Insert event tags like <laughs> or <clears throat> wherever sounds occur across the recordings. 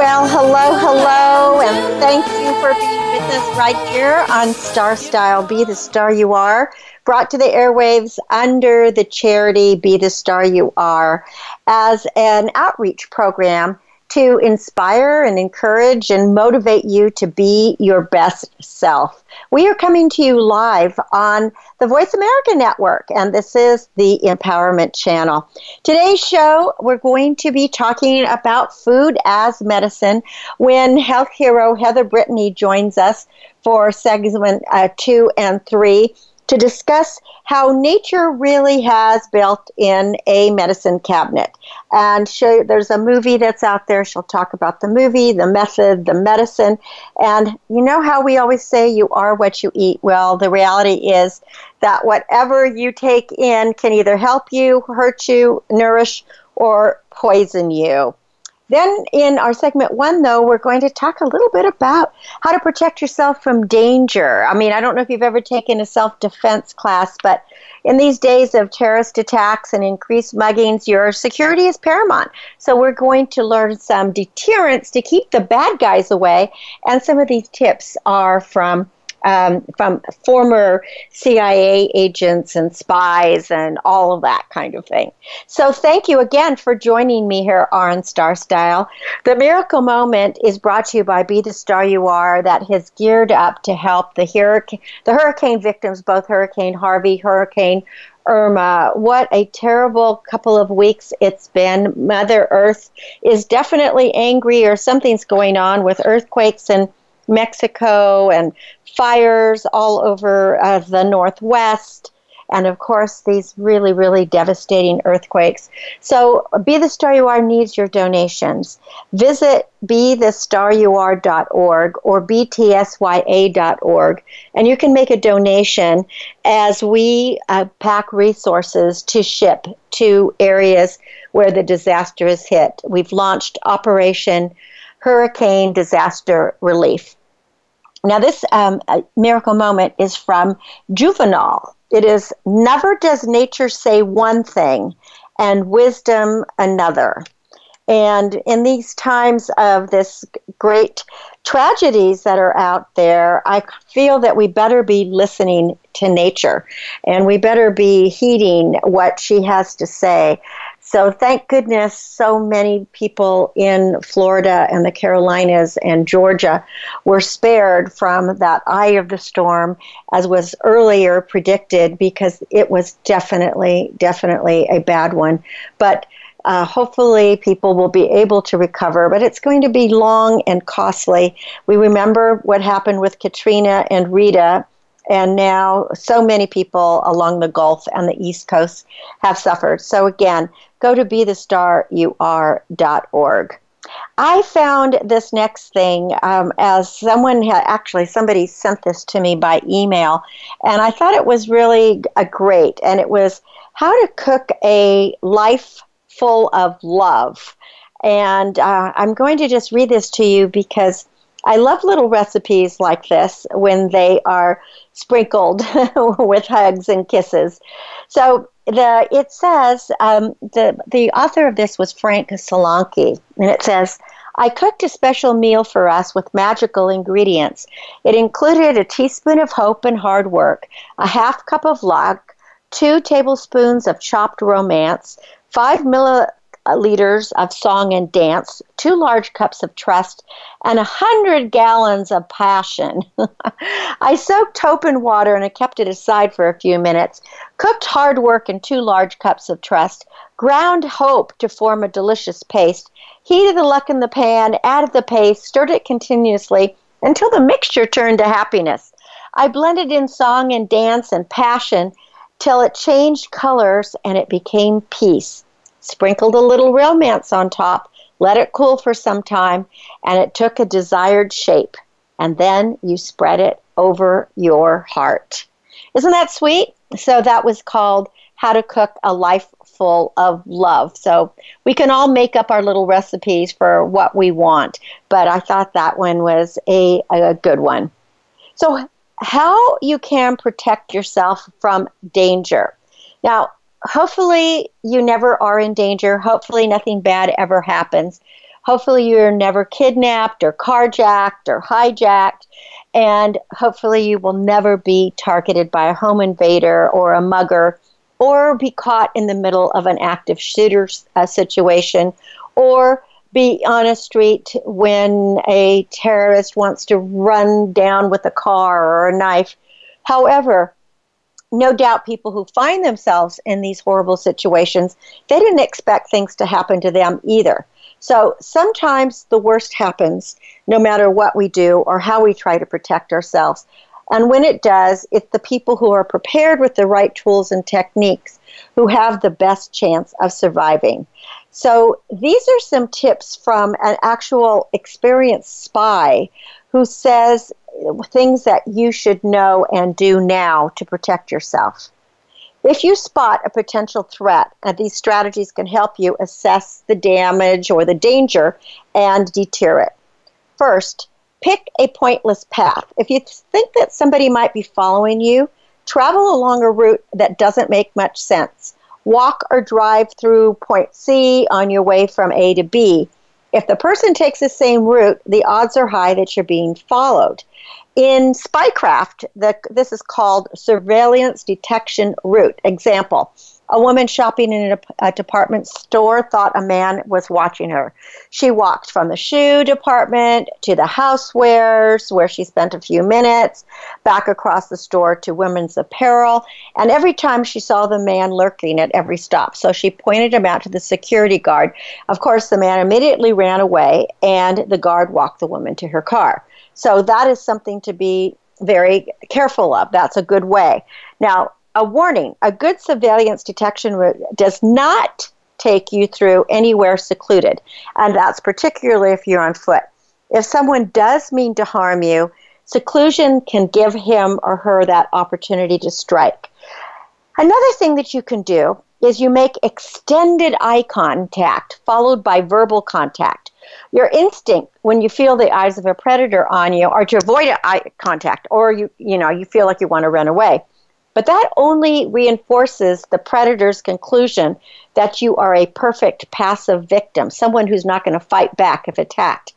Well, hello, hello, and thank you for being with us right here on Star Style Be the Star You Are, brought to the airwaves under the charity Be the Star You Are. As an outreach program to inspire and encourage and motivate you to be your best self. We are coming to you live on the Voice America Network, and this is the Empowerment Channel. Today's show, we're going to be talking about food as medicine when health hero Heather Brittany joins us for segment uh, two and three to discuss how nature really has built in a medicine cabinet. And show, there's a movie that's out there. She'll talk about the movie, the method, the medicine. And you know how we always say you are what you eat? Well, the reality is that whatever you take in can either help you, hurt you, nourish, or poison you. Then, in our segment one, though, we're going to talk a little bit about how to protect yourself from danger. I mean, I don't know if you've ever taken a self defense class, but in these days of terrorist attacks and increased muggings, your security is paramount. So, we're going to learn some deterrents to keep the bad guys away. And some of these tips are from um, from former CIA agents and spies and all of that kind of thing. So, thank you again for joining me here on Star Style. The Miracle Moment is brought to you by Be the Star You Are, that has geared up to help the hurricane, the hurricane victims, both Hurricane Harvey, Hurricane Irma. What a terrible couple of weeks it's been. Mother Earth is definitely angry, or something's going on with earthquakes and Mexico and fires all over uh, the Northwest. And of course, these really, really devastating earthquakes. So, Be the Star You Are needs your donations. Visit bethestaryouare.org or btsya.org, and you can make a donation as we uh, pack resources to ship to areas where the disaster is hit. We've launched Operation Hurricane Disaster Relief. Now, this um, miracle moment is from Juvenal. It is never does nature say one thing and wisdom another. And in these times of this great tragedies that are out there, I feel that we better be listening to nature and we better be heeding what she has to say. So thank goodness so many people in Florida and the Carolinas and Georgia were spared from that eye of the storm as was earlier predicted because it was definitely, definitely a bad one. But uh, hopefully, people will be able to recover, but it's going to be long and costly. We remember what happened with Katrina and Rita, and now so many people along the Gulf and the East Coast have suffered. So, again, go to bethestaryouare.org. I found this next thing um, as someone had actually somebody sent this to me by email, and I thought it was really a great. And it was how to cook a life full of love. And uh, I'm going to just read this to you because I love little recipes like this when they are sprinkled <laughs> with hugs and kisses. So the it says um, the the author of this was Frank Solanki, and it says. I cooked a special meal for us with magical ingredients. It included a teaspoon of hope and hard work, a half cup of luck, two tablespoons of chopped romance, five Uh, milliliters of song and dance, two large cups of trust, and a hundred gallons of passion. <laughs> I soaked hope in water and I kept it aside for a few minutes, cooked hard work in two large cups of trust, ground hope to form a delicious paste, heated the luck in the pan, added the paste, stirred it continuously until the mixture turned to happiness. I blended in song and dance and passion till it changed colors and it became peace. Sprinkled a little romance on top, let it cool for some time, and it took a desired shape. And then you spread it over your heart. Isn't that sweet? So that was called How to Cook a Life Full of Love. So we can all make up our little recipes for what we want, but I thought that one was a, a good one. So, how you can protect yourself from danger. Now, hopefully, you never are in danger. Hopefully, nothing bad ever happens. Hopefully, you're never kidnapped or carjacked or hijacked. And hopefully, you will never be targeted by a home invader or a mugger or be caught in the middle of an active shooter uh, situation or be on a street when a terrorist wants to run down with a car or a knife. However, no doubt people who find themselves in these horrible situations, they didn't expect things to happen to them either. So sometimes the worst happens no matter what we do or how we try to protect ourselves. And when it does, it's the people who are prepared with the right tools and techniques who have the best chance of surviving. So these are some tips from an actual experienced spy who says things that you should know and do now to protect yourself. If you spot a potential threat, and these strategies can help you assess the damage or the danger and deter it. First, pick a pointless path. If you think that somebody might be following you, travel along a route that doesn't make much sense walk or drive through point C on your way from A to B. If the person takes the same route, the odds are high that you're being followed. In spycraft, the, this is called surveillance detection route. Example a woman shopping in a, department store thought a man was watching her. She walked from the shoe department to the housewares, where she spent a few minutes, back across the store to women's apparel, and every time she saw the man lurking at every stop. So she pointed him out to the security guard. Of course, the man immediately ran away, and the guard walked the woman to her car. So that is something to be very careful of. That's a good way. Now, a warning a good surveillance detection route does not take you through anywhere secluded, and that's particularly if you're on foot. If someone does mean to harm you, seclusion can give him or her that opportunity to strike. Another thing that you can do is you make extended eye contact followed by verbal contact. Your instinct when you feel the eyes of a predator on you are to avoid eye contact or you you know you feel like you want to run away. But that only reinforces the predator's conclusion that you are a perfect passive victim, someone who's not going to fight back if attacked.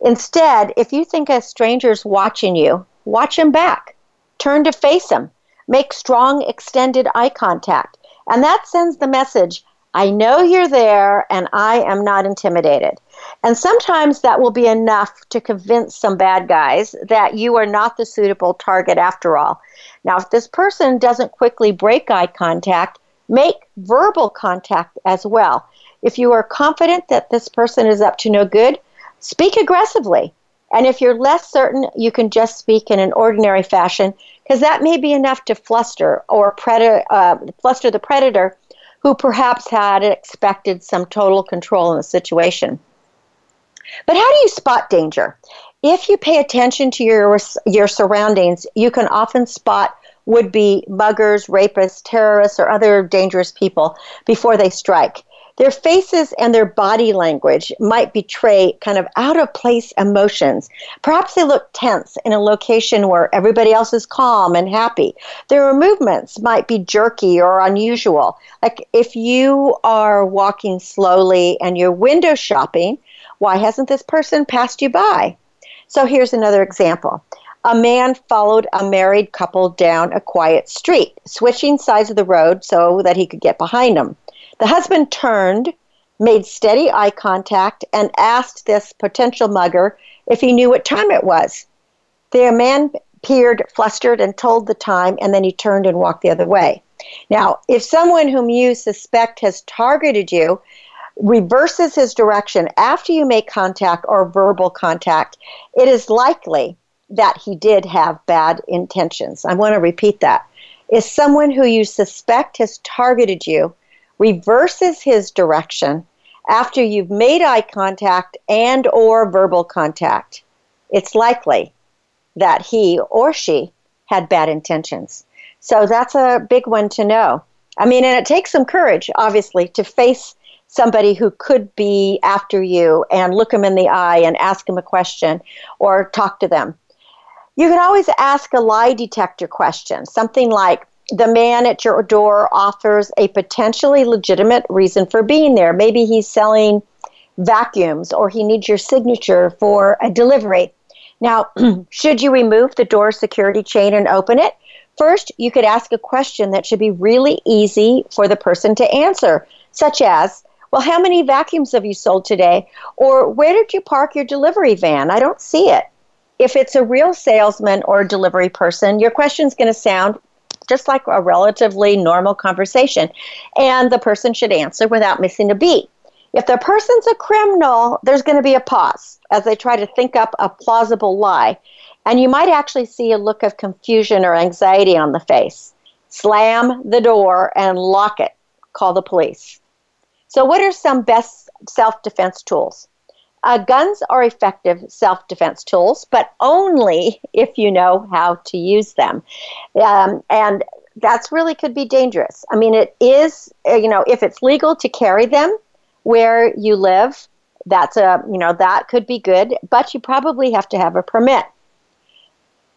Instead, if you think a stranger's watching you, watch him back. Turn to face him. Make strong, extended eye contact. And that sends the message I know you're there and I am not intimidated. And sometimes that will be enough to convince some bad guys that you are not the suitable target after all. Now, if this person doesn't quickly break eye contact, make verbal contact as well. If you are confident that this person is up to no good, speak aggressively. And if you're less certain, you can just speak in an ordinary fashion because that may be enough to fluster or predator, uh, fluster the predator who perhaps had expected some total control in the situation. But how do you spot danger? If you pay attention to your your surroundings, you can often spot would be muggers, rapists, terrorists, or other dangerous people before they strike. Their faces and their body language might betray kind of out of place emotions. Perhaps they look tense in a location where everybody else is calm and happy. Their movements might be jerky or unusual. Like if you are walking slowly and you're window shopping, why hasn't this person passed you by? So here's another example. A man followed a married couple down a quiet street, switching sides of the road so that he could get behind them. The husband turned, made steady eye contact, and asked this potential mugger if he knew what time it was. The man peered, flustered, and told the time, and then he turned and walked the other way. Now, if someone whom you suspect has targeted you reverses his direction after you make contact or verbal contact, it is likely that he did have bad intentions. I want to repeat that. If someone who you suspect has targeted you reverses his direction after you've made eye contact and or verbal contact. It's likely that he or she had bad intentions. So that's a big one to know. I mean and it takes some courage obviously to face somebody who could be after you and look them in the eye and ask them a question or talk to them. You can always ask a lie detector question something like the man at your door offers a potentially legitimate reason for being there. Maybe he's selling vacuums or he needs your signature for a delivery. Now, <clears throat> should you remove the door security chain and open it? First, you could ask a question that should be really easy for the person to answer, such as, Well, how many vacuums have you sold today? Or where did you park your delivery van? I don't see it. If it's a real salesman or delivery person, your question is going to sound just like a relatively normal conversation. And the person should answer without missing a beat. If the person's a criminal, there's going to be a pause as they try to think up a plausible lie. And you might actually see a look of confusion or anxiety on the face. Slam the door and lock it. Call the police. So, what are some best self defense tools? Uh, guns are effective self defense tools, but only if you know how to use them. Um, and that's really could be dangerous. I mean, it is, uh, you know, if it's legal to carry them where you live, that's a, you know, that could be good, but you probably have to have a permit.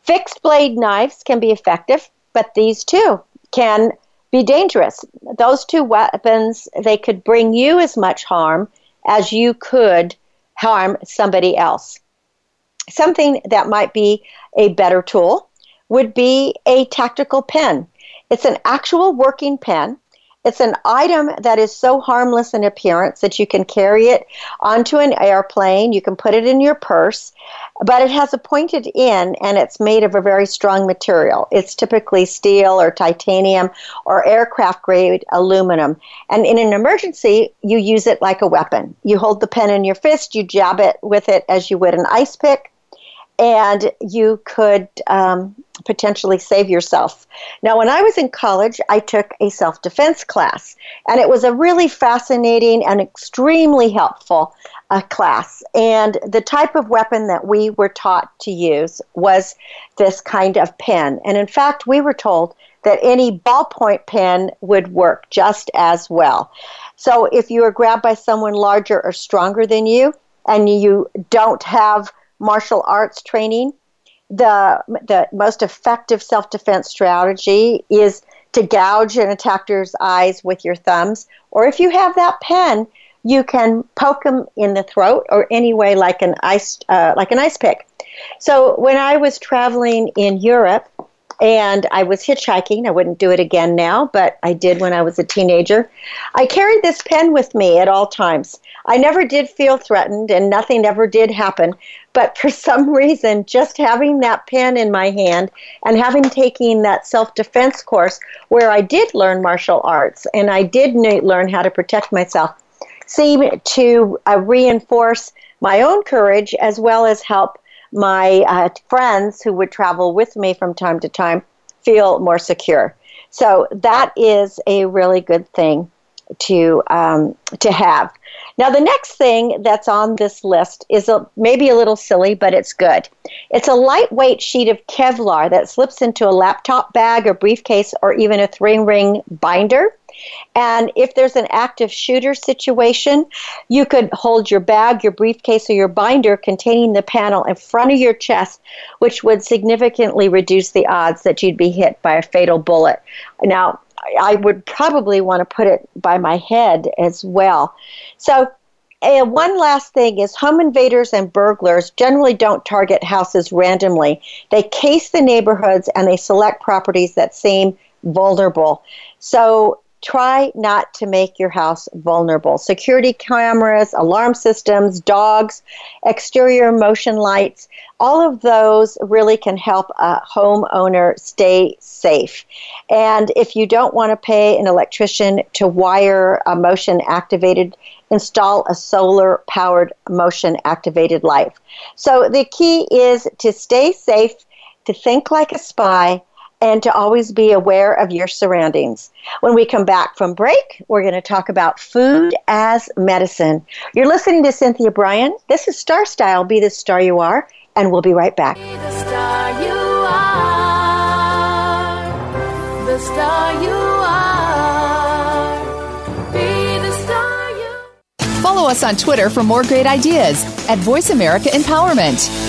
Fixed blade knives can be effective, but these too can be dangerous. Those two weapons, they could bring you as much harm as you could harm somebody else. Something that might be a better tool would be a tactical pen. It's an actual working pen it's an item that is so harmless in appearance that you can carry it onto an airplane, you can put it in your purse, but it has a pointed end and it's made of a very strong material. It's typically steel or titanium or aircraft grade aluminum. And in an emergency, you use it like a weapon. You hold the pen in your fist, you jab it with it as you would an ice pick, and you could um, potentially save yourself. Now, when I was in college, I took a self defense class, and it was a really fascinating and extremely helpful uh, class. And the type of weapon that we were taught to use was this kind of pen. And in fact, we were told that any ballpoint pen would work just as well. So if you are grabbed by someone larger or stronger than you, and you don't have martial arts training, the the most effective self-defense strategy is to gouge an attacker's eyes with your thumbs or if you have that pen you can poke them in the throat or any way like an ice uh, like an ice pick. So when i was traveling in europe and I was hitchhiking. I wouldn't do it again now, but I did when I was a teenager. I carried this pen with me at all times. I never did feel threatened and nothing ever did happen, but for <laughs> some reason, just having that pen in my hand and having taken that self defense course where I did learn martial arts and I did learn how to protect myself seemed to uh, reinforce my own courage as well as help my uh, friends who would travel with me from time to time feel more secure. So that is a really good thing. To um, to have. Now, the next thing that's on this list is a, maybe a little silly, but it's good. It's a lightweight sheet of Kevlar that slips into a laptop bag, a briefcase, or even a three ring binder. And if there's an active shooter situation, you could hold your bag, your briefcase, or your binder containing the panel in front of your chest, which would significantly reduce the odds that you'd be hit by a fatal bullet. Now, I would probably want to put it by my head as well. So, one last thing is home invaders and burglars generally don't target houses randomly. They case the neighborhoods and they select properties that seem vulnerable. So, try not to make your house vulnerable. Security cameras, alarm systems, dogs, exterior motion lights, all of those really can help a homeowner stay safe. And if you don't want to pay an electrician to wire a motion activated, install a solar powered motion activated light. So the key is to stay safe, to think like a spy, and to always be aware of your surroundings. When we come back from break, we're going to talk about food as medicine. You're listening to Cynthia Brian. This is Star Style Be the Star You Are, and we'll be right back. Be the star you are. The star you are. Be the star you Follow us on Twitter for more great ideas at Voice America Empowerment.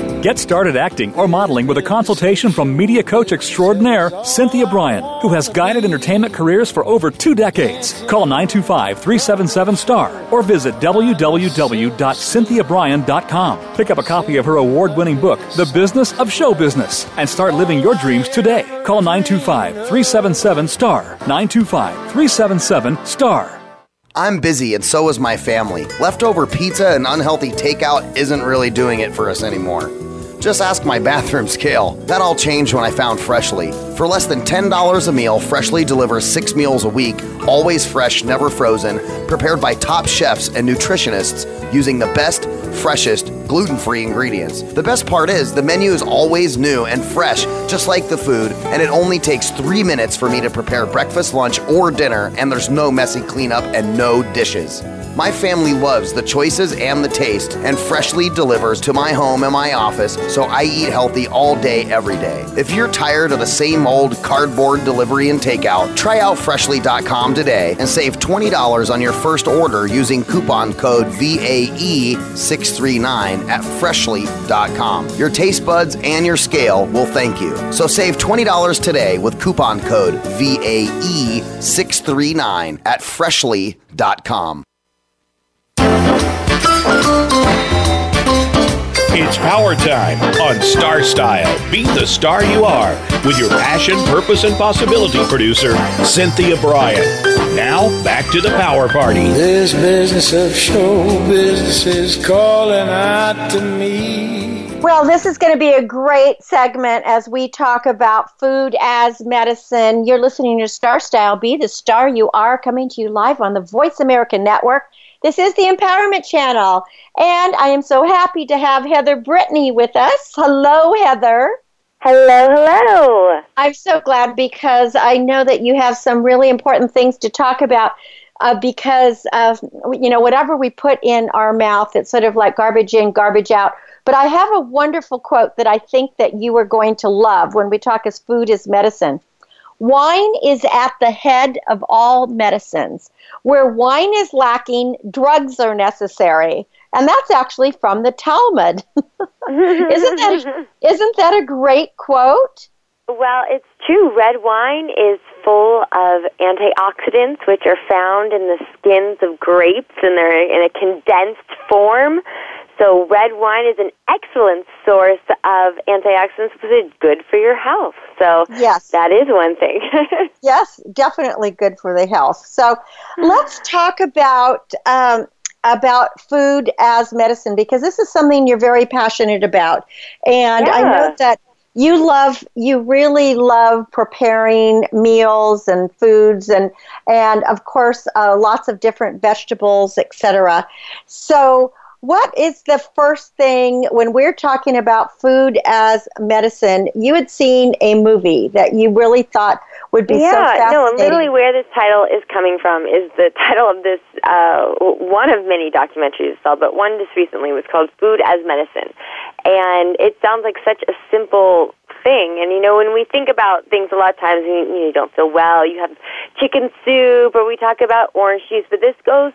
Get started acting or modeling with a consultation from media coach extraordinaire Cynthia Brian, who has guided entertainment careers for over two decades. Call 925 377 STAR or visit www.cynthiabrian.com. Pick up a copy of her award winning book, The Business of Show Business, and start living your dreams today. Call 925 377 STAR. 925 377 STAR. I'm busy and so is my family. Leftover pizza and unhealthy takeout isn't really doing it for us anymore. Just ask my bathroom scale. That all changed when I found Freshly. For less than $10 a meal, Freshly delivers six meals a week, always fresh, never frozen, prepared by top chefs and nutritionists using the best, freshest, gluten free ingredients. The best part is the menu is always new and fresh, just like the food, and it only takes three minutes for me to prepare breakfast, lunch, or dinner, and there's no messy cleanup and no dishes. My family loves the choices and the taste, and Freshly delivers to my home and my office, so I eat healthy all day, every day. If you're tired of the same old cardboard delivery and takeout, try out Freshly.com today and save $20 on your first order using coupon code VAE639 at Freshly.com. Your taste buds and your scale will thank you. So save $20 today with coupon code VAE639 at Freshly.com. It's power time on Star Style. Be the star you are with your passion, purpose, and possibility producer, Cynthia Brian. Now, back to the power party. This business of show business is calling out to me. Well, this is going to be a great segment as we talk about food as medicine. You're listening to Star Style. Be the star you are, coming to you live on the Voice America Network. This is the Empowerment Channel, and I am so happy to have Heather Brittany with us. Hello, Heather. Hello, hello. I'm so glad because I know that you have some really important things to talk about. Uh, because of you know whatever we put in our mouth, it's sort of like garbage in, garbage out. But I have a wonderful quote that I think that you are going to love when we talk as food is medicine. wine is at the head of all medicines. Where wine is lacking, drugs are necessary. And that's actually from the Talmud. <laughs> isn't that <laughs> isn't that a great quote? Well, it's true. Red wine is full of antioxidants, which are found in the skins of grapes, and they're in a condensed form. So, red wine is an excellent source of antioxidants because it's good for your health. So, yes, that is one thing. <laughs> yes, definitely good for the health. So, let's talk about. Um, about food as medicine because this is something you're very passionate about. And yeah. I know that you love you really love preparing meals and foods and and of course uh, lots of different vegetables etc so what is the first thing when we're talking about food as medicine you had seen a movie that you really thought would be yeah, so fascinating no, and literally where this title is coming from is the <laughs> title of this uh, one of many documentaries I saw, but one just recently was called Food as Medicine. And it sounds like such a simple thing. And you know, when we think about things, a lot of times you, you don't feel well. You have chicken soup, or we talk about orange juice, but this goes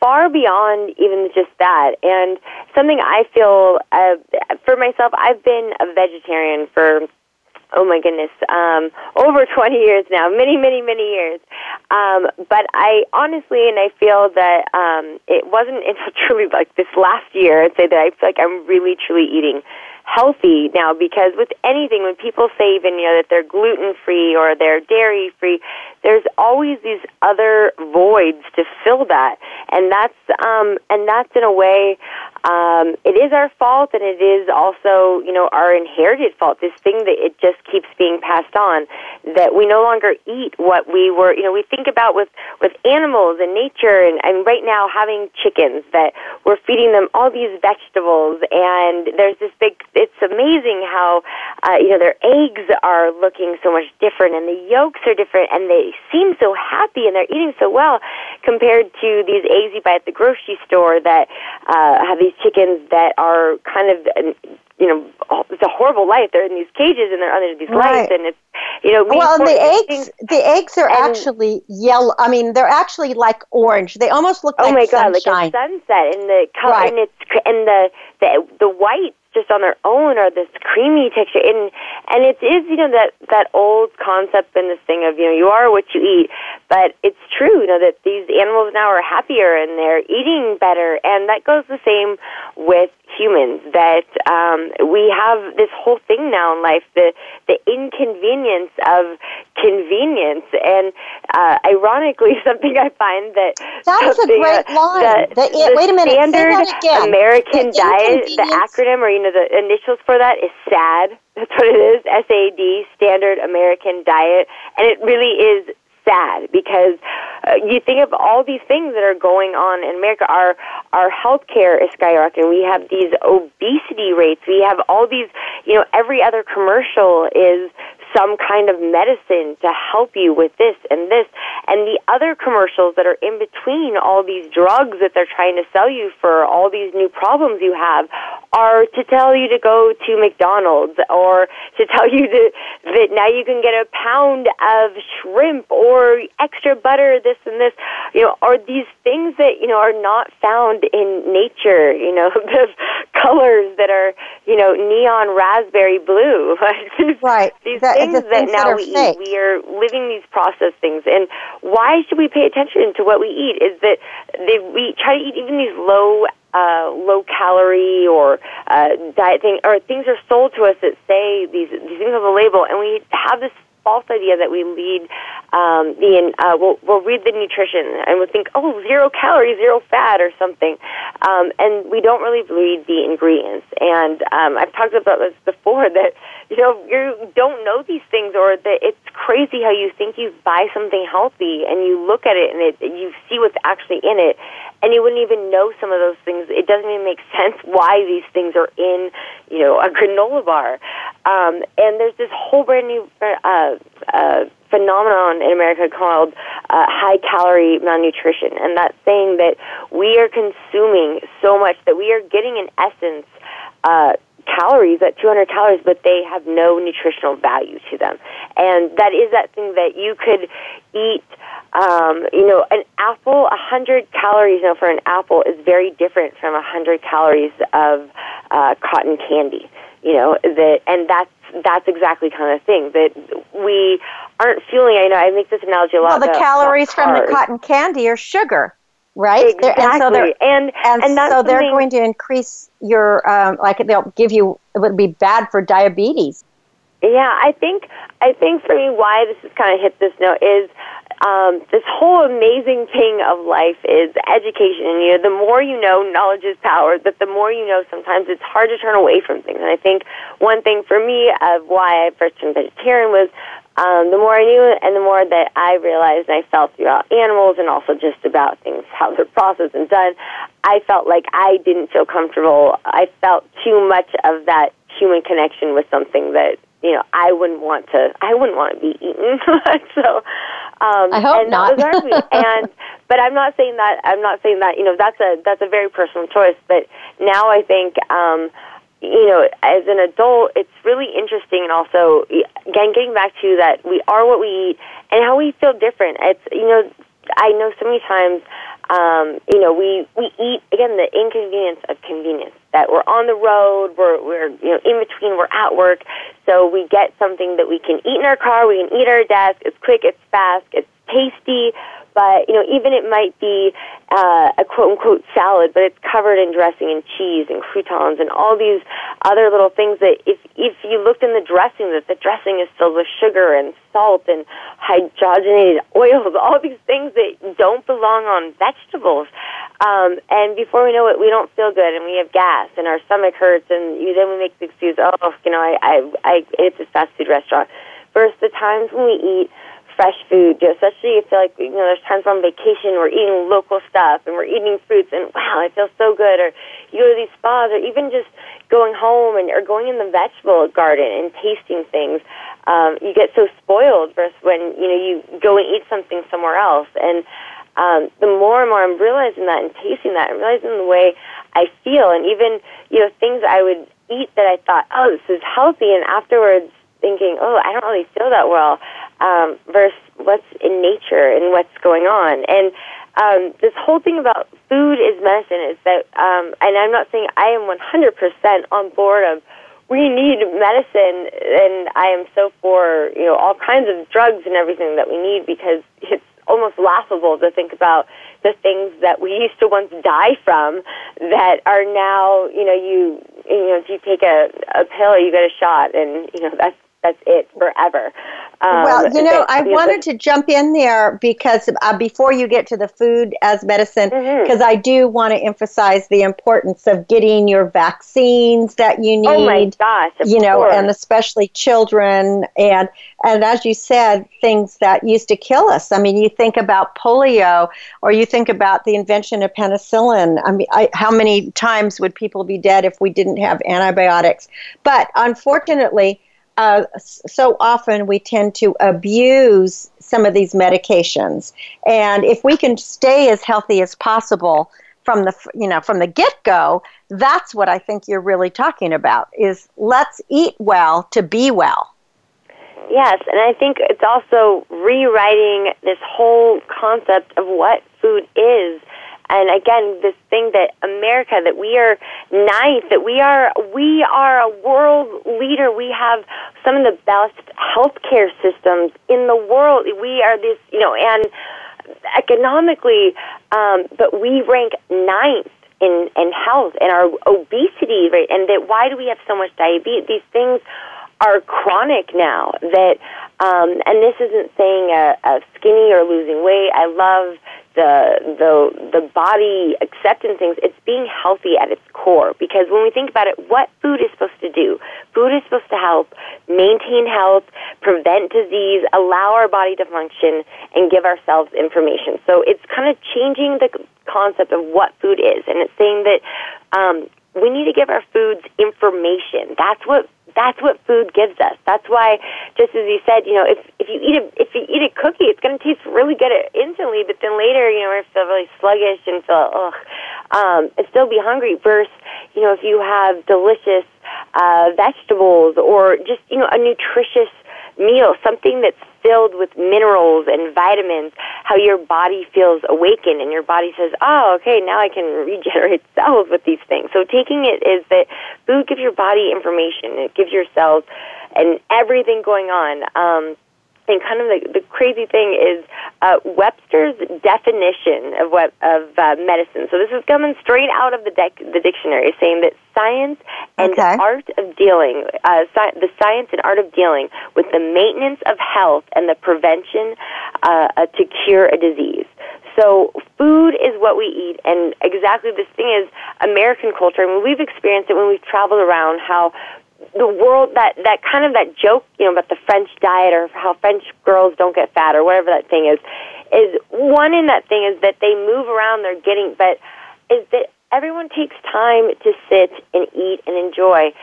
far beyond even just that. And something I feel uh, for myself, I've been a vegetarian for oh my goodness, um, <laughs> over 20 years now, many, many, many years. Um, but I honestly, and I feel that um, it wasn't <laughs> until truly like this last year, I'd say that I feel like I'm really, truly eating healthy now because with anything when people say even you know that they're gluten free or they're dairy free there's always these other voids to fill that. And that's um and that's in a way um it is our fault and it is also you know our inherited fault. This thing that it just keeps being passed on that we no longer eat what we were you know we think about with with animals and nature and and right now having chickens that we're feeding them all these vegetables and there's this big it's amazing how uh, you know their eggs are looking so much different and the yolks are different and they seem so happy and they're eating so well compared to these eggs you buy at the grocery store that uh, have these chickens that are kind of you know it's a horrible life they're in these cages and they're under these right. lights and it's you know well and the eggs the eggs are actually yellow i mean they're actually like orange they almost look oh like my god sunshine. like a sunset and the color right. and it's and the the the white just on their own are this creamy texture. And and it is you know that that old concept and this thing of you know you are what you eat. But it's true you know that these animals now are happier and they're eating better. And that goes the same with humans that um, we have this whole thing now in life the the inconvenience of convenience. And uh, ironically <laughs> something I find that that is a great uh, line. the, the, the wait a minute standard say that again. American the diet the acronym or you know the initials for that is SAD <laughs> that's what it is SAD Standard American Diet and it really is sad because uh, you think of all these things that are going on in America. Our our healthcare is skyrocketing. We have these obesity rates. We have all these. You know, every other commercial is some kind of medicine to help you with this and this. And the other commercials that are in between all these drugs that they're trying to sell you for all these new problems you have are to tell you to go to McDonald's or to <laughs> tell you to, that now you can get a pound of shrimp or extra butter, this and this. You know, are these things that, you know, are not found in nature, you know, <laughs> the colors that are, you know, neon raspberry blue. <laughs> right. These that, things that things now that we fake. eat, we are living these processed things. And why should we pay attention to what we eat? Is that they, we try to eat even these low uh, low calorie or uh, diet thing, or things are sold to us that say these these things on the label, and we have this false idea that we lead um, the uh, we'll, we'll read the nutrition and we'll think oh zero calories zero fat or something um, and we don't really read the ingredients and um, I've talked about this before <laughs> that you know you don't know these things or that it's crazy how you think you buy something healthy and you look at it and it, you see what's actually in it and you wouldn't even know some of those things. It doesn't even make sense why these things are in, you know, a granola bar. Um, and there's this whole brand new uh, uh, phenomenon in America called uh, high calorie malnutrition, and that saying that we are consuming so much that we are getting, in essence, uh, calories, at 200 calories, but they have no nutritional value to them. And that is that thing that you could eat. Um, you know, an apple, 100 calories you know, for an apple is very different from 100 calories of uh, cotton candy. You know, that, and that's that's exactly kind of thing that we aren't feeling. I know I make this analogy a lot. Well, the calories from the cotton candy are sugar right? Exactly. and so they're, and, and, and so they're going to increase your um, like they'll give you it would be bad for diabetes. Yeah, I think I think for me why this has kind of hit this note is um, this whole amazing thing of life is education. You know, the more you know, knowledge is power. But the more you know, sometimes it's hard to turn away from things. And I think one thing for me of why I first turned vegetarian was um, the more I knew and the more that I realized and I felt throughout animals and also just about things, how they're processed and done, I felt like I didn't feel comfortable. I felt too much of that human connection with something that you know I wouldn't want to. I wouldn't want to be eaten. <laughs> so um, I hope and not. That was <laughs> and but I'm not saying that. I'm not saying that. You know that's a that's a very personal choice. But now I think. Um, you know, as an adult, it's really interesting, and also again getting back to that we are what we eat and how we feel different. It's you know, I know so many times, um, you know, we we eat again the inconvenience of convenience. That we're on the road, we're we're you know in between, we're at work, so we get something that we can eat in our car, we can eat at our desk. It's quick, it's fast, it's tasty, but you know, even it might be uh, a quote unquote salad, but it's covered in dressing and cheese and croutons and all these other little things that if if you looked in the dressing, that the dressing is filled with sugar and salt and hydrogenated oils, <laughs> all these things that don't belong on vegetables. Um, and before we know it, we don't feel good and we have gas and our stomach hurts, and you, then we make the excuse, oh, you know, I I, I it's a fast food restaurant. Versus the times when we eat fresh food, especially if like you know there's times on vacation, we're eating local stuff and we're eating fruits, and wow, it feels so good. Or you go to these spas, or even just going home and or going in the vegetable garden and tasting things. Um, you get so spoiled versus when you know you go and eat something somewhere else, and um, the more and more I'm realizing that and tasting that, and realizing the way I feel, and even you know things I would eat that I thought, oh, this is healthy, and afterwards thinking, oh, I don't really feel that well, um, versus what's in nature and what's going on. And um, this whole thing about food is medicine is that, um, and I'm not saying I am 100% on board of we need medicine, and I am so for you know all kinds of drugs and everything that we need because it's almost laughable to think about the things that we used to once die from that are now you know you you know if you take a a pill you get a shot and you know that's that's it forever. Um, well, you know, I wanted to jump in there because uh, before you get to the food as medicine, because mm-hmm. I do want to emphasize the importance of getting your vaccines that you need. Oh my gosh! you know, course. and especially children, and and as you said, things that used to kill us. I mean, you think about polio, or you think about the invention of penicillin. I mean, I, how many times would people be dead if we didn't have antibiotics? But unfortunately uh, so often we tend to abuse some of these medications. And if we can stay as healthy as possible from the you know from the get go, that's what I think you're really talking about. Is let's eat well to be well. Yes, and I think it's also rewriting this whole concept of what food is and again this thing that America that we are ninth that we are we are a world leader. We have some of the best healthcare systems in the world. We are this you know and economically um, but we rank ninth in in health and our obesity rate and that why do we have so much diabetes? These things are chronic now that um, and this isn't saying a, a skinny or losing weight. I love the the the body acceptance things. It's being healthy at its core. Because when we think about it what food is supposed to do? Food is supposed to help maintain health prevent disease allow our body to function and give ourselves information. So it's kind of changing the concept of what food is. And it's saying that um, we need to give our foods information that's what that's what food gives us. That's why, just as you said, you know, if if you eat a if you eat a cookie, it's going to taste really good instantly, but then later, you know, we feel really sluggish and feel ugh. um, and still be hungry. Versus, you know, if you have delicious uh, vegetables or just you know a nutritious meal, something that's filled with minerals and vitamins, how your body feels awakened and your body says, oh, okay, now I can regenerate <laughs> cells with these things. So taking it is that food gives your body information. It gives your cells and everything going on. Um, and kind of the, the crazy thing is uh, Webster's definition of what of uh, medicine. So this is coming straight out of the dec- the dictionary, saying that science and Okay. art of dealing, uh, sci- the science and art of dealing with the maintenance of health and the prevention uh, uh, to cure a disease. So food is what we eat, and exactly this thing is American culture. I mean, we've experienced it when we've traveled around. How the world that that kind of that joke, you know, about the French diet or how French girls don't get fat or whatever that thing is, is one in that thing is that they move around. They're getting, but is that everyone takes time to sit and eat and enjoy.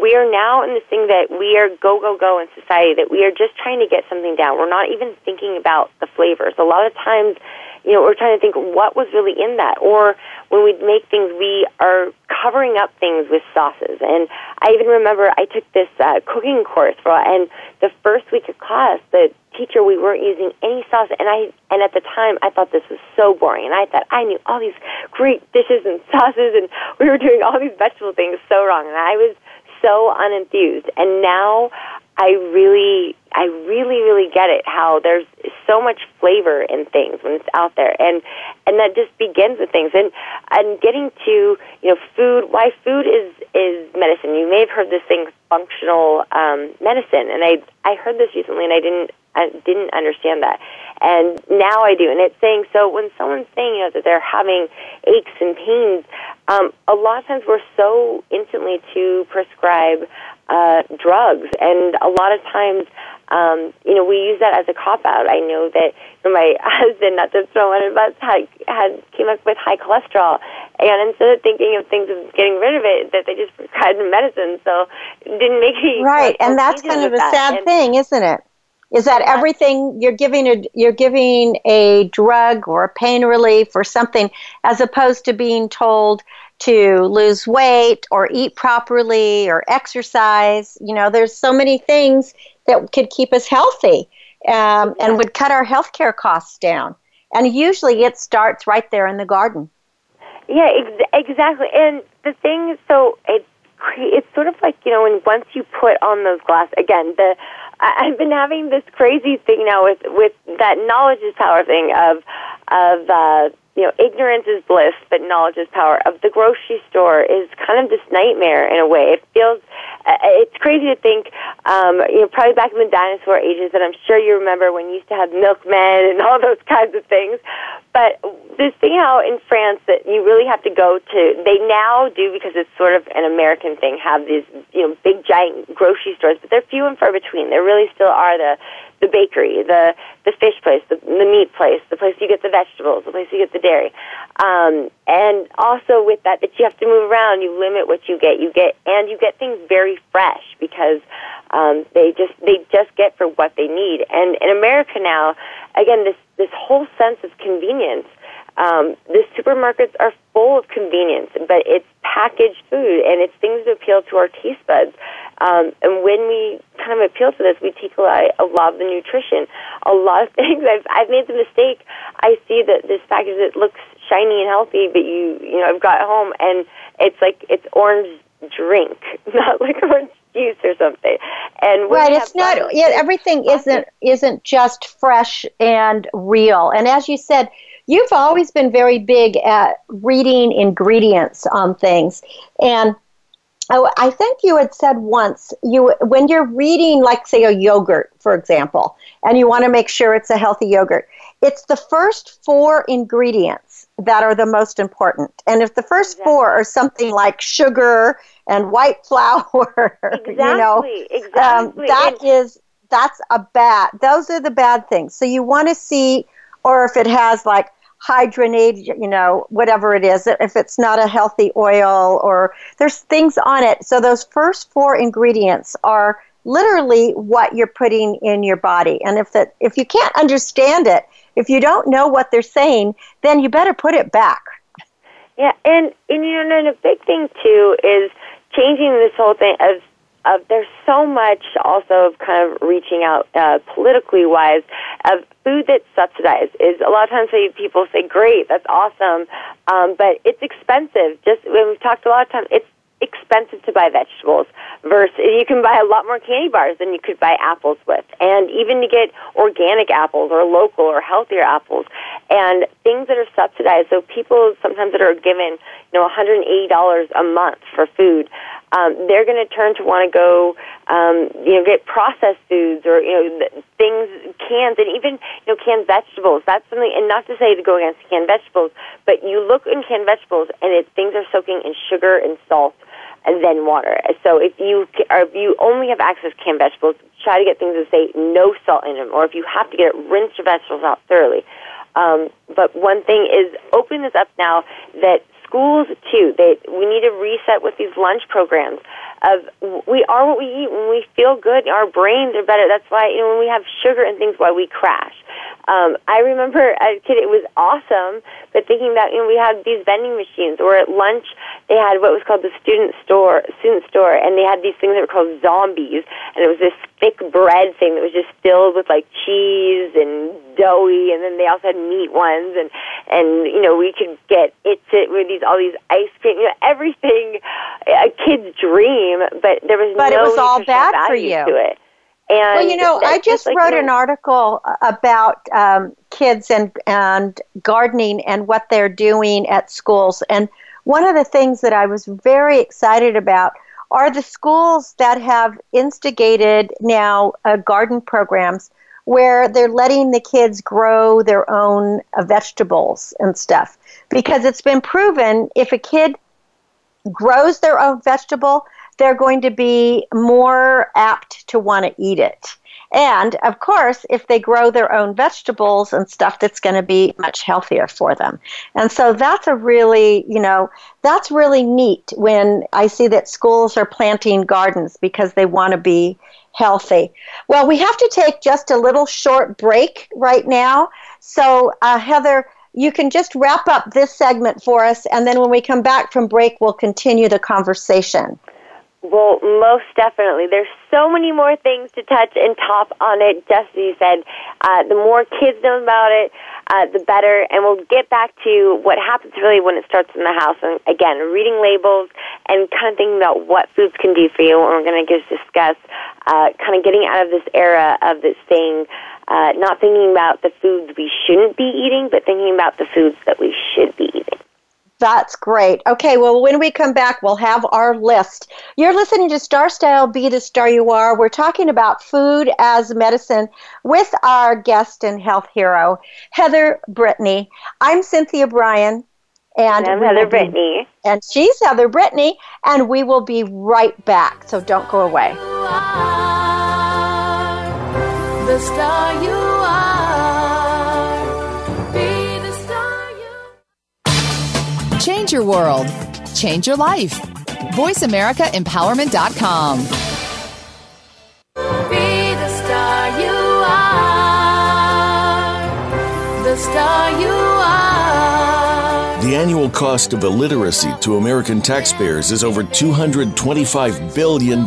We are now in this thing that we are go go go in society that we are just trying to get something down. We're not even thinking about the flavors. A lot of times, you know, we're trying to think what was really in that. Or when we make things, we are covering up things with sauces. And I even remember I took this uh, cooking course for, and the first week of class, the teacher we weren't using any sauce, and I and at the time I thought this was so boring, and I thought I knew all these great dishes and <laughs> sauces, and we were doing all these vegetable things so wrong, and I was so unenthused. And now I really, I really, really get it how there's so much flavor in things when it's out there, and and that just begins with things. And and getting to you know food, why food is is medicine. You may have heard this thing functional um, medicine, and I I heard this recently, and I didn't I didn't understand that. And now I do. And it's saying, so when someone's saying, you know, that they're having aches and pains, um, a lot of times we're so instantly to prescribe uh, drugs. And a lot of times, um, you know, we use that as a cop out. I know that you <laughs> know, my husband, not to throw one of us, had, had came up with high cholesterol. And instead of thinking of things of getting rid of it, that they just <laughs> prescribed medicine. So it didn't make any Right, and that's kind of a that. sad And- thing, isn't it? Is that everything you're giving a you're giving a drug or a pain relief or something as opposed to being told to lose weight or eat properly or exercise. You know, there's so many things that could keep us healthy um, and would cut our healthcare costs down. And usually it starts right there in the garden. Yeah, ex- exactly. And the thing so it's it's sort of like you know, when once you put on those glasses again, the I've been having this crazy thing now with with that knowledge is power thing of of uh, you know ignorance is bliss, but knowledge is power. Of the grocery store is kind of this nightmare in a way. It feels uh, it's crazy to think, um, you know, probably back in the dinosaur ages, and I'm sure you remember when you used to have milkmen and <laughs> all those kinds of things. But this thing how in France that you really have to go to, they now do because it's sort of an American thing, have these you know big giant grocery stores, but they're few and far between. There really still are the the bakery, the the fish place, the, the meat place, the place you get the vegetables, the place you get the dairy, um, and also with that that you have to move around. You limit what you get. You get and you get things very fresh because um, they just they just get for what they need. And in America now, again, this this whole sense of convenience. Um, the supermarkets are full of convenience, but it's packaged food and it's things that appeal to our taste buds. Um, and when we kind of appeal to this, we take a lot, a lot of the nutrition. A lot of <laughs> things. I've I've made the mistake. I see that this package that looks shiny and healthy, but you you know I've got home and it's like it's orange drink, <laughs> not like orange juice or something. And right it's not vitamins, yeah, everything isn't isn't just fresh and real and as you said you've always been very big at reading ingredients on things and I I think you had said once you when you're reading like say a yogurt for example and you want to make sure it's a healthy yogurt it's the first four ingredients that are the most important. And if the first four are something like sugar and white <laughs> flour exactly, you know um, that And- is that's a bad those are the bad things. So you want to see or if it has like hydrogenated you know whatever it is if it's not a healthy oil or there's things on it. So those first four ingredients are literally what you're putting in your body. And if that if you can't understand it if you don't know what they're saying then you better put it back. Yeah, and and you know, and a big thing too is changing this whole thing of of there's so much also of kind of reaching out uh, politically wise of food that's subsidized. Is a lot of times people say great that's awesome um, but it's expensive. Just we've talked a lot of times it's expensive to buy vegetables versus you can buy a lot more candy bars than you could buy apples with. And even to get organic apples or local or healthier apples. And things that are subsidized so people sometimes that are given you know $180 a month for food um, they're going to turn to want to go, um, you know, get processed foods or you know things, cans, and even you know canned vegetables. That's something, and not to say to go against canned vegetables, but you look in canned vegetables and it, things are soaking in sugar and salt and then water. So if you or if you only have access to canned vegetables, try to get things that say no salt in them, or if you have to get it, rinse your vegetables out thoroughly. Um, but one thing is open this up now that schools too. They we need to reset with these lunch programs. Of we are what we eat. When we feel good, our brains are better. That's why you know when we have sugar and things, why we crash. Um, I remember as a kid, it was awesome, but thinking that you know we had these vending machines, or at lunch they had what was called the student store, student store, and they had these things that were called zombies, and it was this thick bread thing that was just filled with like cheese and doughy, and then they also had meat ones, and and you know we could get it to with these all these ice cream, you know everything, a kid's dream, but there was but no it was all bad for you to it. And well, you know, I just like, wrote an article about um, kids and and gardening and what they're doing at schools. And one of the things that I was very excited about are the schools that have instigated now uh, garden programs where they're letting the kids grow their own uh, vegetables and stuff. Because it's been proven if a kid grows their own vegetable, they're going to be more apt to want to eat it. And of course, if they grow their own vegetables and stuff, that's going to be much healthier for them. And so that's a really, you know, that's really neat when I see that schools are planting gardens because they want to be healthy. Well, we have to take just a little short break right now. So, uh, Heather, you can just wrap up this segment for us, and then when we come back from break, we'll continue the conversation. Well, most definitely. There's so many more things to touch and top on it. Just as you said, uh, the more kids know about it, uh, the better. And we'll get back to what happens really when it starts in the house. And again, reading labels and kind of thinking about what foods can do for you. And we're going to just discuss uh, kind of getting out of this era of this thing, uh, not thinking about the foods we shouldn't be eating, but thinking about the foods that we should be eating. That's great. Okay, well, when we come back, we'll have our list. You're listening to Star Style Be the Star You Are. We're talking about food as medicine with our guest and health hero, Heather Brittany. I'm Cynthia Brian. And, I'm Heather Brittany. And she's Heather Brittany. And we will be right back. So don't go away. The star you Change your world. Change your life. VoiceAmericaEmpowerment.com. Be the star you are. The star you are. The annual cost of illiteracy to American taxpayers is over $225 billion.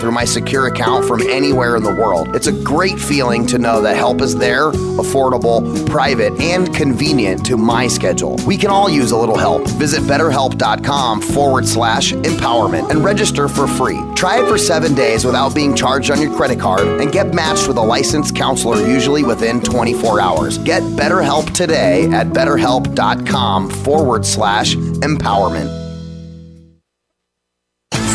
through my secure account from anywhere in the world. It's a great feeling to know that help is there, affordable, private, and convenient to my schedule. We can all use a little help. Visit betterhelp.com forward slash empowerment and register for free. Try it for seven days without being charged on your credit card and get matched with a licensed counselor usually within 24 hours. Get BetterHelp today at betterhelp.com forward slash empowerment.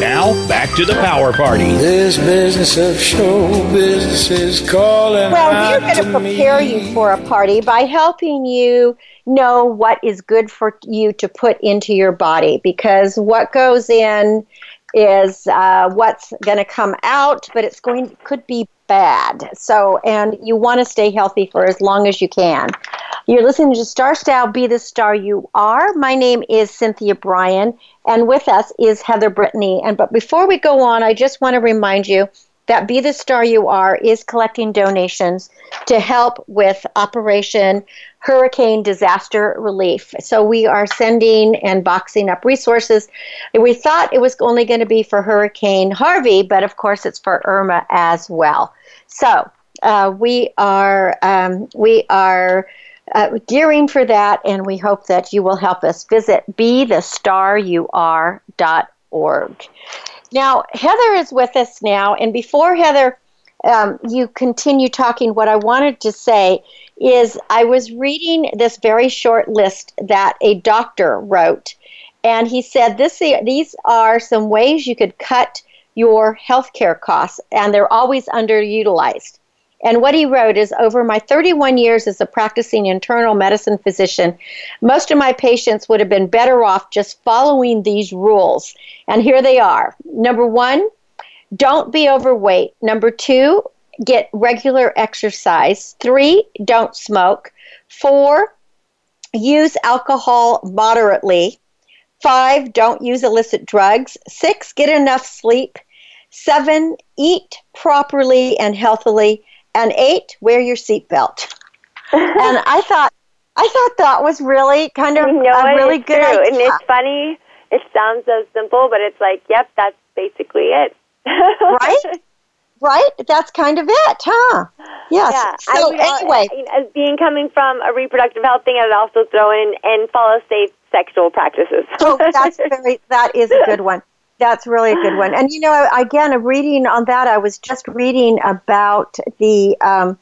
Now, back to the power party. This business of show business is calling Well, we're going to to prepare me. you for a party by helping you know what is good for you to put into your body because what goes in is uh, what's going to come out, but it's going could be bad. So, and you want to stay healthy for as long as you can. You're listening to Star Style Be the Star You Are. My name is Cynthia Brian, and with us is Heather Brittany. And but before we go on, I just want to remind you that Be the Star You Are is collecting donations to help with Operation Hurricane Disaster Relief. So we are sending and boxing up resources. We thought it was only going to be for Hurricane Harvey, but of course it's for Irma as well. So uh, we are we we are uh, gearing for that, and we hope that you will help us. Visit bethestaryouare.org. Now, Heather is with us now, and before Heather, um, you continue talking, what I wanted to say is I was reading this very short list that a doctor wrote, and he said this these are some ways you could cut your healthcare costs, and they're always underutilized. And what he wrote is over my 31 years as a practicing internal medicine physician, most of my patients would have been better off just following these rules. And here they are. Number one, don't be overweight. Number two, get regular exercise. Three, don't smoke. Four, use alcohol moderately. Five, don't use illicit drugs. Six, get enough sleep. Seven, eat properly and healthily. And eight, wear your seatbelt. <laughs> and I thought, I thought that was really kind of You know a really It's good true. idea. And it's funny. It sounds so simple, but it's like, yep, that's basically it. <laughs> right? Right? That's kind of it, huh? Yes. Yeah. So I al- anyway, as being coming from a reproductive health thing, I'd also throw in and follow safe sexual practices. oh, <laughs> that's very that is a good one. That's really a good one. And you know, again, a reading on that, I was just reading about the. Um,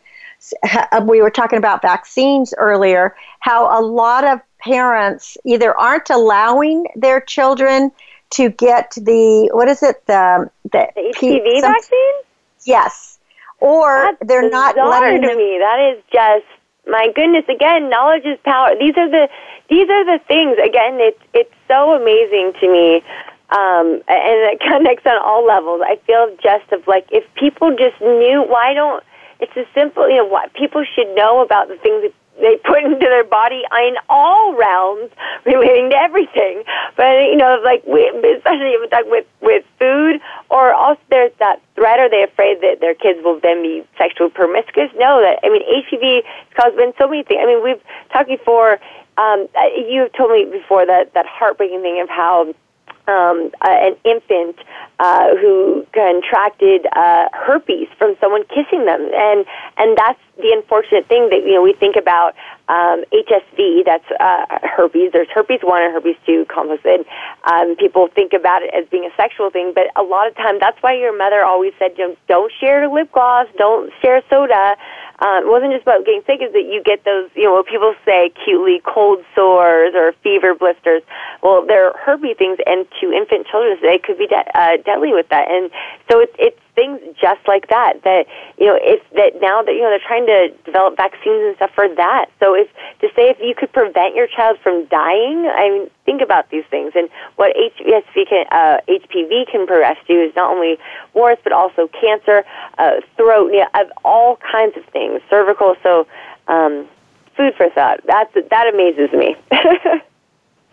we were talking about vaccines earlier. How a lot of parents either aren't allowing their children to get the what is it the the, The P- HPV some- vaccine? Yes, or they're not letting to them. me. That is just my goodness. Again, knowledge is power. These are the these are the things. Again, it's it's so amazing to me, um, and it connects on all levels. I feel just of like if people just knew. Why don't? It's as simple. You know, what people should know about the things that they put into their body in all realms relating to everything. But you know, like we, especially talk with with food, or also there's that threat. Are they afraid that their kids will then be sexually promiscuous? No, that I mean HPV has caused been so many things. I mean, we've talked before. Um, you told me before that that heartbreaking thing of how um, uh, an infant uh, who contracted uh, herpes from someone kissing them, and and that's the unfortunate thing that you know we think about um, HSV. That's uh, herpes. There's herpes one and herpes two complex, um, people think about it as being a sexual thing, but a lot of time that's why your mother always said, you know, don't share lip gloss, don't share soda. Uh, it wasn't just about getting sick, is that you get those, you know, what people say cutely cold sores or fever blisters. Well, they're herpy things, and to infant children, they could be de- uh, deadly with that. And so it's, it's things just like that that you know if that now that you know they're trying to develop vaccines and stuff for that. So if to say if you could prevent your child from dying i mean think about these things. And what HPV can, uh, HPV can progress to is not only warts but also cancer uh, throat you know, all kinds of things. Cervical so um, food for thought. That's that amazes me. <laughs>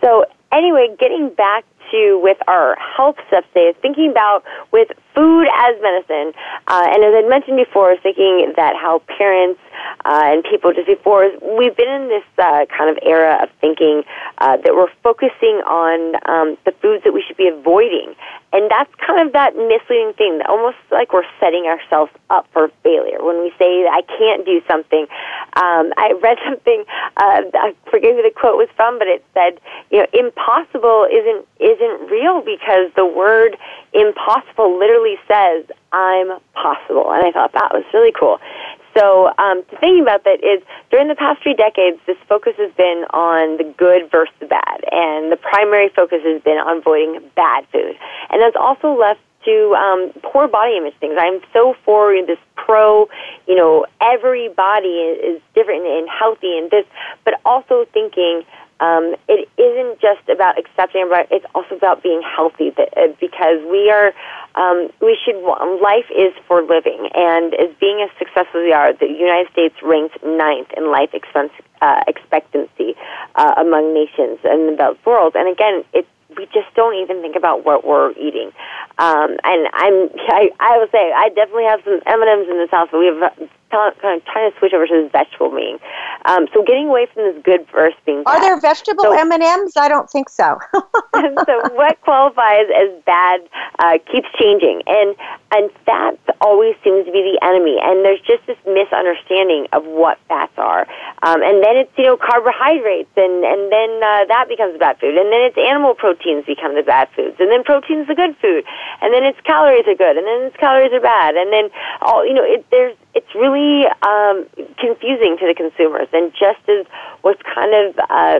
So anyway getting back to with our health stuff today thinking about with food as medicine. Uh, and as I mentioned before, thinking that how parents uh, and people just before, we've been in this uh, kind of era of thinking uh, that we're focusing on um, the foods that we should be avoiding. And that's kind of that misleading thing, almost like we're setting ourselves up for failure. When we say, I can't do something, um, I read <laughs> something, uh, I forget who the quote was from, but it said, you know, impossible isn't, isn't real because the word impossible literally says, I'm possible. And I thought that was really cool. So, um, thinking about that is during the past three decades, this focus has been on the good versus the bad, and the primary focus has been on avoiding bad food, and that's also left to um, poor body image things. I'm so for this pro, you know, every body is different and healthy and this, but also thinking um, it isn't just about accepting, but it's also about being healthy. Uh, because we are, um, we should. Life is for living, and as being as successful as we are, the United States ranks ninth in life expense, uh, expectancy uh, among nations in the developed world. And again, it's we just don't even think about what we're eating. Um, and I'm, <laughs> I, I will say, I definitely have some M and M's in this house, but we have kind of trying to switch over to this vegetable being. Um, so getting away from this good versus being bad. Are there vegetable so, M&Ms? I don't think so. <laughs> <laughs> so what qualifies as bad uh, keeps changing. And, and fats always seems to be the enemy. And there's just this misunderstanding of what fats are. Um, and then it's, you know, carbohydrates, and, and then uh, that becomes bad food. And then it's animal proteins become the bad foods. And then protein's the good food. And then it's calories are good. And then it's calories are bad. And then, all you know, it, there's it's really um, confusing to the consumers. And just as was kind of uh,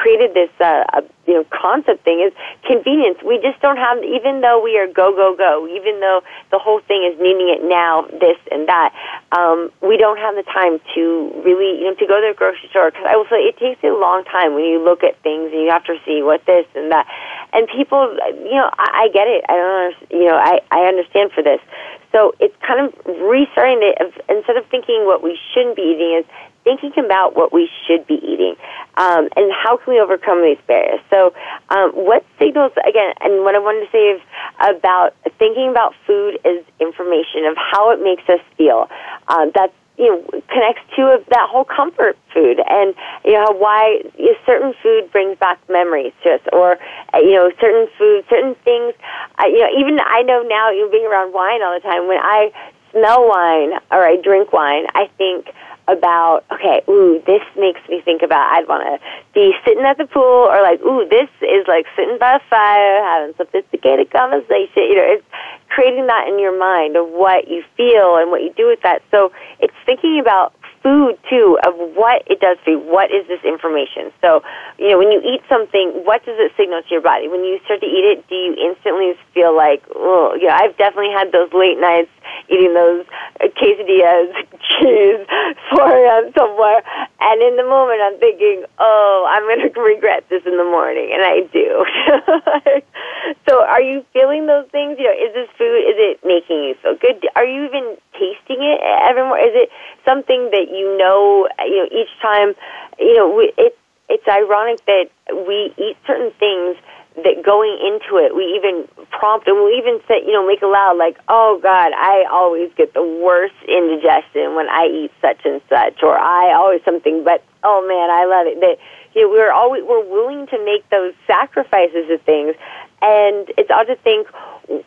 created this uh, you know concept thing is convenience. We just don't have, even though we are go go go, even though the whole thing is needing it now, this and that. Um, we don't have the time to really you know to go to the grocery store because I will say it takes a long time when you look at things and you have to see what this and that. And people, you know, I, I get it. I don't, you know, I I understand for this. So it's kind of restarting it. Instead of thinking what we shouldn't be eating, is thinking about what we should be eating um, and how can we overcome these barriers. So, um, what signals again? And what I wanted to say is about thinking about food is information of how it makes us feel. Um, that's you know connects to that whole comfort food and you know why you know, certain food brings back memories to us or uh, you know certain food certain things uh, you know even I know now you know, being around wine all the time when I smell wine or I drink wine I think about okay, ooh, this makes me think about I'd want to be sitting at the pool, or like, ooh, this is like sitting by a fire having sophisticated conversation. You know, it's creating that in your mind of what you feel and what you do with that. So it's thinking about food too of what it does for you. What is this information? So, you know, when you eat something, what does it signal to your body? When you start to eat it, do you instantly feel like, oh, yeah, I've definitely had those late nights eating those quesadillas, <laughs> cheese, pouring somewhere, and in the moment I'm thinking, oh, I'm going <laughs> to regret this in the morning, and I do. <laughs> so, are you feeling those things? You know, is this food? Is it making you feel good? Are you even tasting it evermore? Is it something that you know? You know, each time, you know, we, it. It's ironic that we eat certain things that going into it, we even prompt and we even say, you know, make aloud like, oh God, I always get the worst indigestion when I eat such and such, or I always something, but oh man, I love it. That you know, we're always we're willing to make those sacrifices of things, and it's odd to think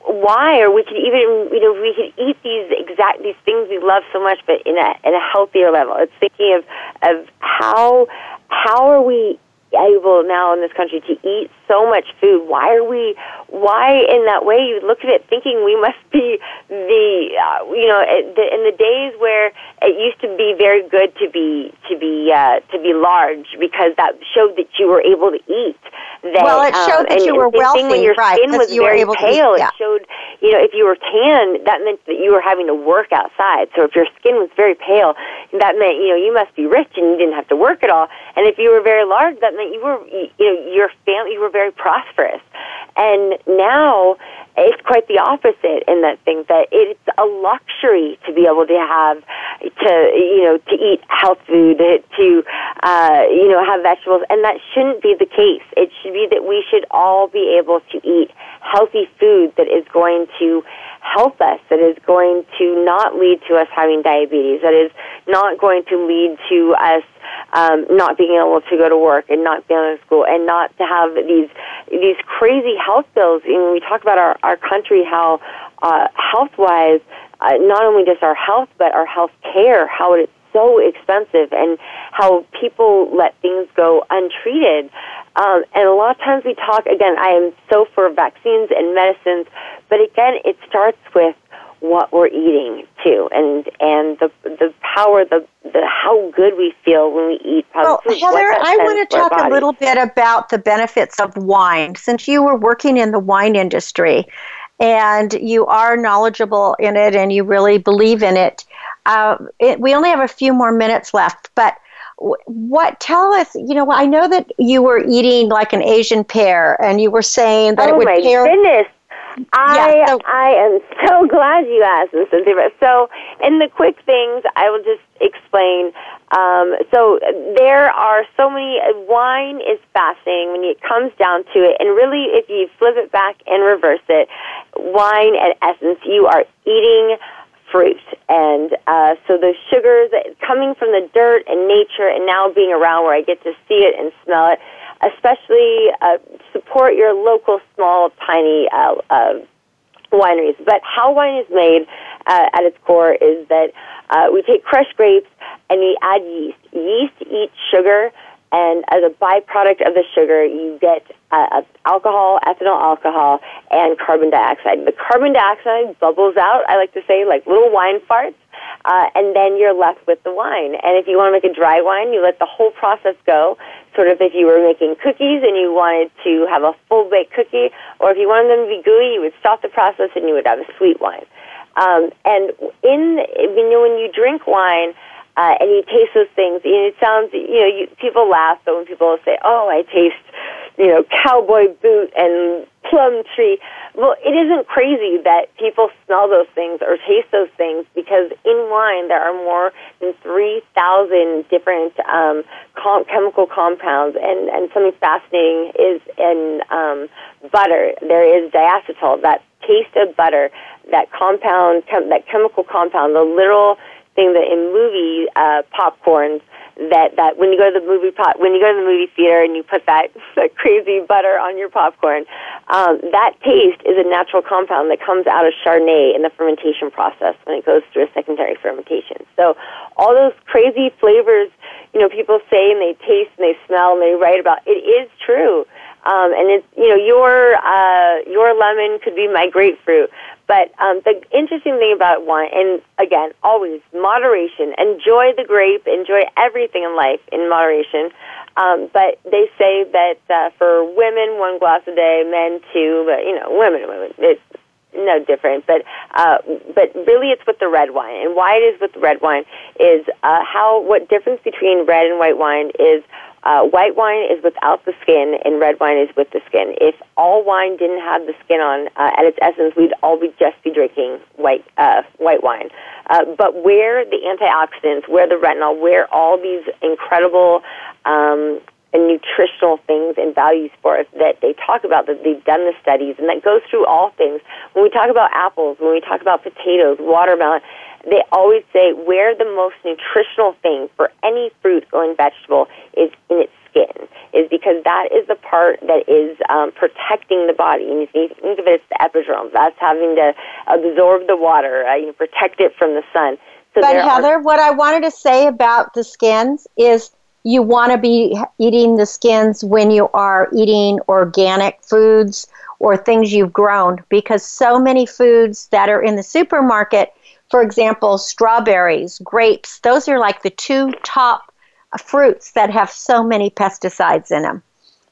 why, or we could even, you know, we could eat these exact these things we love so much, but in a in a healthier level. It's thinking of of how how are we able now in this country to eat so much food. Why are we? Why in that way? You look at it thinking we must be the uh, you know the, in the days where it used to be very good to be to be uh, to be large because that showed that you were able to eat. That, well, it showed um, that you were wealthy, when your right? skin was you were very able pale. to eat, yeah. It showed you know if you were tan, that meant that you were having to work outside. So if your skin was very pale, that meant you know you must be rich and you didn't have to work at all. And if you were very large, that meant you were you know your family you were very prosperous. And now it's quite the opposite in that thing that it's a luxury to be able to have to you know to eat health food to uh, you know have vegetables and that shouldn't be the case it should be that we should all be able to eat healthy food that is going to help us that is going to not lead to us having diabetes that is not going to lead to us um, not being able to go to work and not being able to school and not to have these these crazy health bills. And we talk about our, our country, how uh, health wise, uh, not only just our health, but our health care, how it's so expensive and how people let things go untreated. Um, and a lot of times we talk, again, I am so for vaccines and medicines, but again, it starts with what we're eating too, and and the the power, the the how good we feel when we eat well, food. Heather, I want to talk a little bit about the benefits of wine, since you were working in the wine industry, and you are knowledgeable in it, and you really believe in it. Uh, it we only have a few more minutes left, but what tell us you know i know that you were eating like an asian pear and you were saying that oh it would my pair goodness I Yeah, so- I am so <laughs> glad you asked this, Cynthia. So, in the quick things, I will just explain. Um, so, there are so many. Wine is fascinating when it comes down to it, and really, if you flip it back and reverse it, wine, at essence, you are eating fruit, and uh, so the sugars coming from the dirt and nature, and now being around where I get to see it and smell it especially uh, support your local small, tiny uh, uh, wineries. But how wine is made uh, at its core is that uh, we take crushed grapes and we add yeast. Yeast eats sugar, and as a byproduct of the sugar, you get uh, alcohol, ethanol alcohol, and carbon dioxide. The carbon dioxide bubbles out, I like to say, like little wine farts, uh, and then you're left with the wine. And if you want to make a dry wine, you let the whole process go. Sort of if you were making cookies and you wanted to have a full baked cookie, or if you wanted them to be gooey, you would stop the process and you would have a sweet wine. Um, and in you know when you drink wine, uh, and you taste those things. Know, it sounds, you know, you, people laugh, but when people say, "Oh, I taste, you know, cowboy boot and plum tree," well, it isn't crazy that people smell those things or taste those things because in wine there are more than three thousand different um, com- chemical compounds, and and something fascinating is in um, butter. There is diacetyl, that taste of butter, that compound, chem- that chemical compound, the literal thing that in movie uh, popcorns that that when you go to the movie pop when you go to the movie theater and you put that, <laughs> that crazy butter on your popcorn, um, that taste is a natural compound that comes out of Chardonnay in the fermentation process when it goes through a secondary fermentation. So all those crazy flavors, you know, people say and they taste and they smell and they write about, it is true. Um, and it's you know your uh, your lemon could be my grapefruit, but um, the interesting thing about wine, and again, always moderation. Enjoy the grape. Enjoy everything in life in moderation. Um, but they say that uh, for women, one glass a day, men two. But you know, women, women, it's no different. But uh, but really, it's with the red wine. And why it is with the red wine is uh, how what difference between red and white wine is uh, white wine is without the skin, and red wine is with the skin. If all wine didn't have the skin on, uh, at its essence, we'd all be just be drinking white uh, white wine. Uh, but where the antioxidants, where the retinol, where all these incredible um, and nutritional things and values for us that they talk about, that they've done the studies, and that goes through all things. When we talk about apples, when we talk about potatoes, watermelon, they always say where the most nutritional thing for any fruit or vegetable is in its skin, is because that is the part that is um, protecting the body. And you think of it as the epidermis. That's having to absorb the water, uh, you know, protect it from the sun. So but Heather, are, what I wanted to say about the skins is you want to be eating the skins when you are eating organic foods or things you've grown because so many foods that are in the supermarket, for example, strawberries, grapes, those are like the two top fruits that have so many pesticides in them.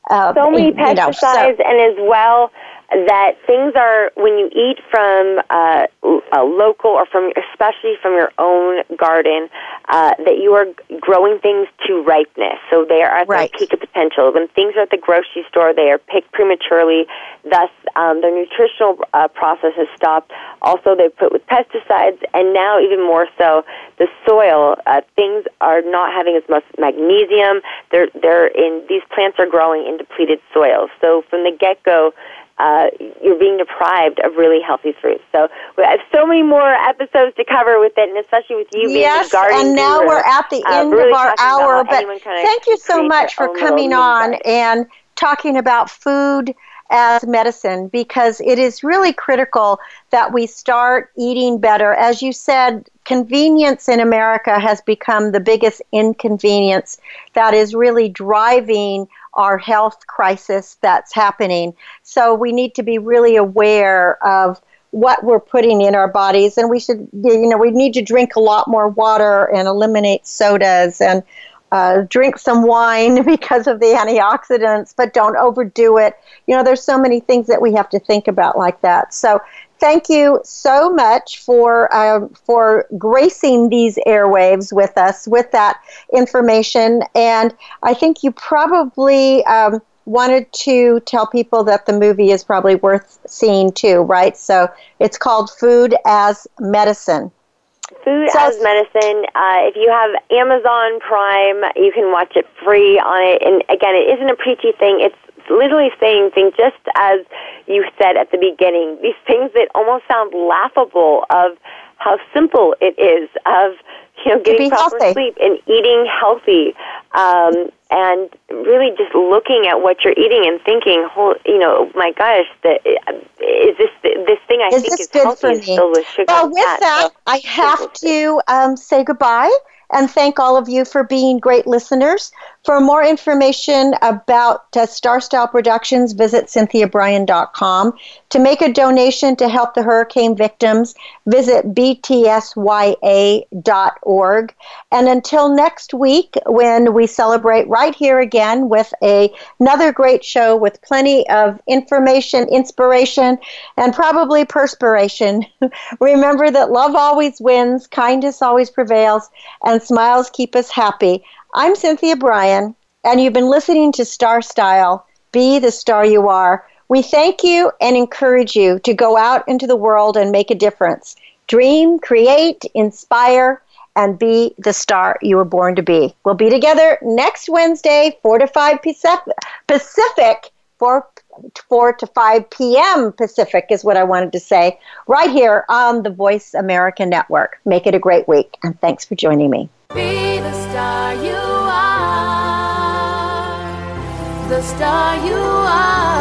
Uh, so many pesticides, know, so, and as well, that things are when you eat from uh, a local or from especially from your own garden uh, that you are growing things to ripeness. So they are at right. their peak of potential. When things are at the grocery store they are picked prematurely. Thus um, their nutritional uh, process has stopped. Also they put with pesticides and now even more so the soil uh, things are not having as much magnesium. They're they're in these plants are growing in depleted soil so from the get go uh, you're being deprived of really healthy fruits. So we have so many more episodes to cover with it, and especially with you being yes, the garden and now guru, we're at the uh, end really of our hour. But thank you so much for coming on and talking about food as medicine because it is really critical that we start eating better. As you said, convenience in America has become the biggest inconvenience that is really driving our health crisis that's happening. So we need to be really aware of what we're putting in our bodies and we should you know we need to drink a lot more water and eliminate sodas and uh, drink some wine <laughs> because of the antioxidants, but don't overdo it. You know, there's so many things that we have to think about like that. So, thank you so much for uh, for gracing these airwaves with us with that information. And I think you probably um, wanted to tell people that the movie is probably worth seeing too, right? So, it's called Food as Medicine. Food so, as Medicine. Uh, if you have Amazon Prime, you can watch it free on it. And again, it isn't a preachy thing. It's literally saying things just as you said at the beginning. These things that almost sound laughable of how simple it is of you know getting proper healthy. sleep and eating healthy. Um, and really just looking at what you're eating and thinking, you know, my gosh, that is this this thing I is think is healthy for is filled with sugar. Well, with fat, that, so I have to um, say goodbye and thank all of you for being great listeners. For more information about uh, Star Style Productions, visit cynthiabrian.com. To make a donation to help the hurricane victims, visit btsya.org. And until next week, when we celebrate right here again with a, another great show with plenty of information, inspiration, and probably perspiration, <laughs> remember that love always wins, kindness always prevails, and smiles keep us happy. I'm Cynthia Brian, and you've been listening to Star Style Be the Star You Are. We thank you and encourage you to go out into the world and make a difference. Dream, create, inspire, and be the star you were born to be. We'll be together next Wednesday, 4 to 5 Pacific, 4, 4 to 5 p.m. Pacific is what I wanted to say, right here on the Voice America Network. Make it a great week, and thanks for joining me. Be the star you are, the star you are.